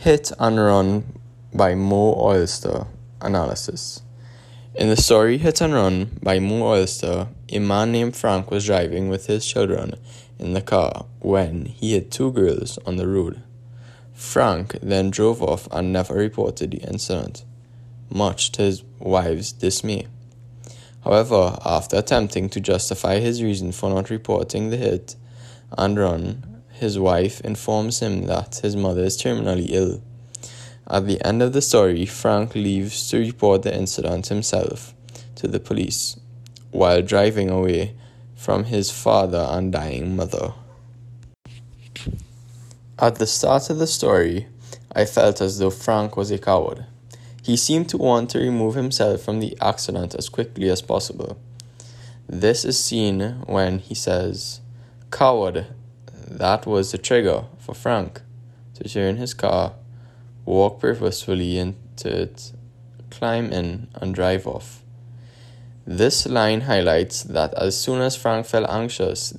Hit and Run by Mo Oyster Analysis. In the story Hit and Run by Mo Oyster, a man named Frank was driving with his children in the car when he hit two girls on the road. Frank then drove off and never reported the incident, much to his wife's dismay. However, after attempting to justify his reason for not reporting the hit and run, his wife informs him that his mother is terminally ill. At the end of the story, Frank leaves to report the incident himself to the police while driving away from his father and dying mother. At the start of the story, I felt as though Frank was a coward. He seemed to want to remove himself from the accident as quickly as possible. This is seen when he says, Coward, that was the trigger for Frank to turn his car, walk purposefully into it, climb in, and drive off. This line highlights that as soon as Frank felt anxious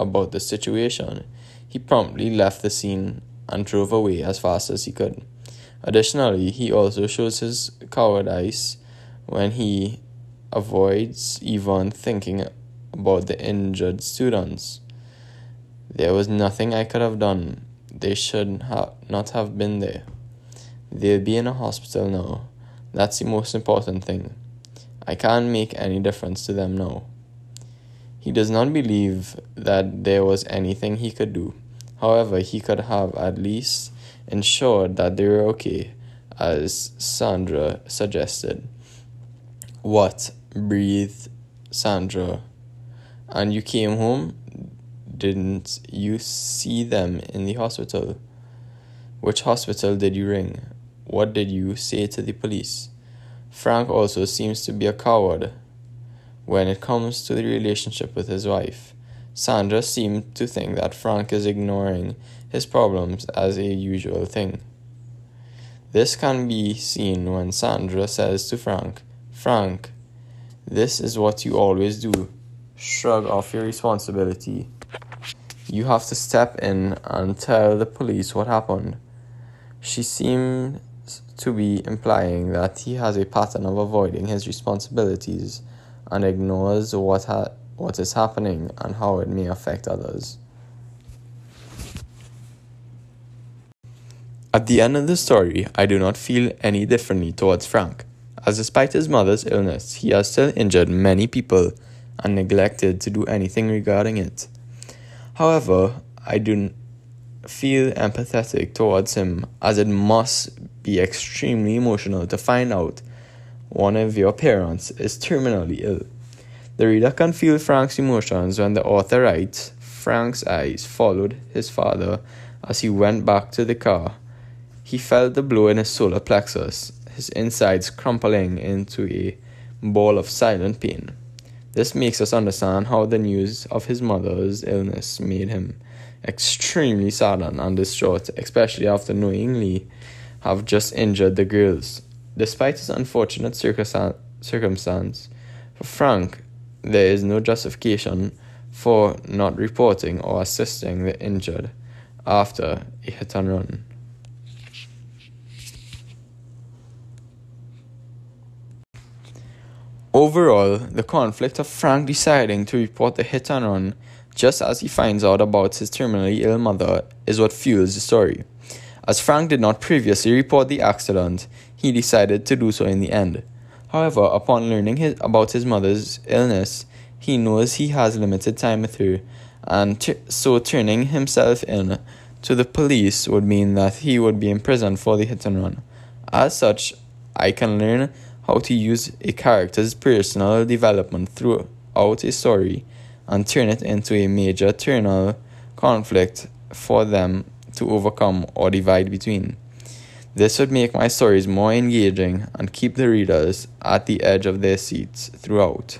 about the situation, he promptly left the scene and drove away as fast as he could. Additionally, he also shows his cowardice when he avoids even thinking about the injured students. There was nothing I could have done. They should ha- not have been there. They'll be in a hospital now. That's the most important thing. I can't make any difference to them now. He does not believe that there was anything he could do. However, he could have at least ensured that they were okay, as Sandra suggested. What? breathed Sandra. And you came home? Didn't you see them in the hospital? Which hospital did you ring? What did you say to the police? Frank also seems to be a coward when it comes to the relationship with his wife. Sandra seemed to think that Frank is ignoring his problems as a usual thing. This can be seen when Sandra says to Frank, Frank, this is what you always do. Shrug off your responsibility you have to step in and tell the police what happened. She seems to be implying that he has a pattern of avoiding his responsibilities and ignores what, ha- what is happening and how it may affect others. At the end of the story, I do not feel any differently towards Frank, as despite his mother's illness, he has still injured many people and neglected to do anything regarding it. However, I do feel empathetic towards him as it must be extremely emotional to find out one of your parents is terminally ill. The reader can feel Frank's emotions when the author writes Frank's eyes followed his father as he went back to the car. He felt the blow in his solar plexus, his insides crumpling into a ball of silent pain. This makes us understand how the news of his mother's illness made him extremely saddened and distraught, especially after knowingly have just injured the girls. Despite his unfortunate circumstance, for Frank, there is no justification for not reporting or assisting the injured after a hit and run. Overall, the conflict of Frank deciding to report the hit and run just as he finds out about his terminally ill mother is what fuels the story. As Frank did not previously report the accident, he decided to do so in the end. However, upon learning his, about his mother's illness, he knows he has limited time with her, and t- so turning himself in to the police would mean that he would be imprisoned for the hit and run. As such, I can learn how to use a character's personal development throughout a story and turn it into a major internal conflict for them to overcome or divide between. This would make my stories more engaging and keep the readers at the edge of their seats throughout.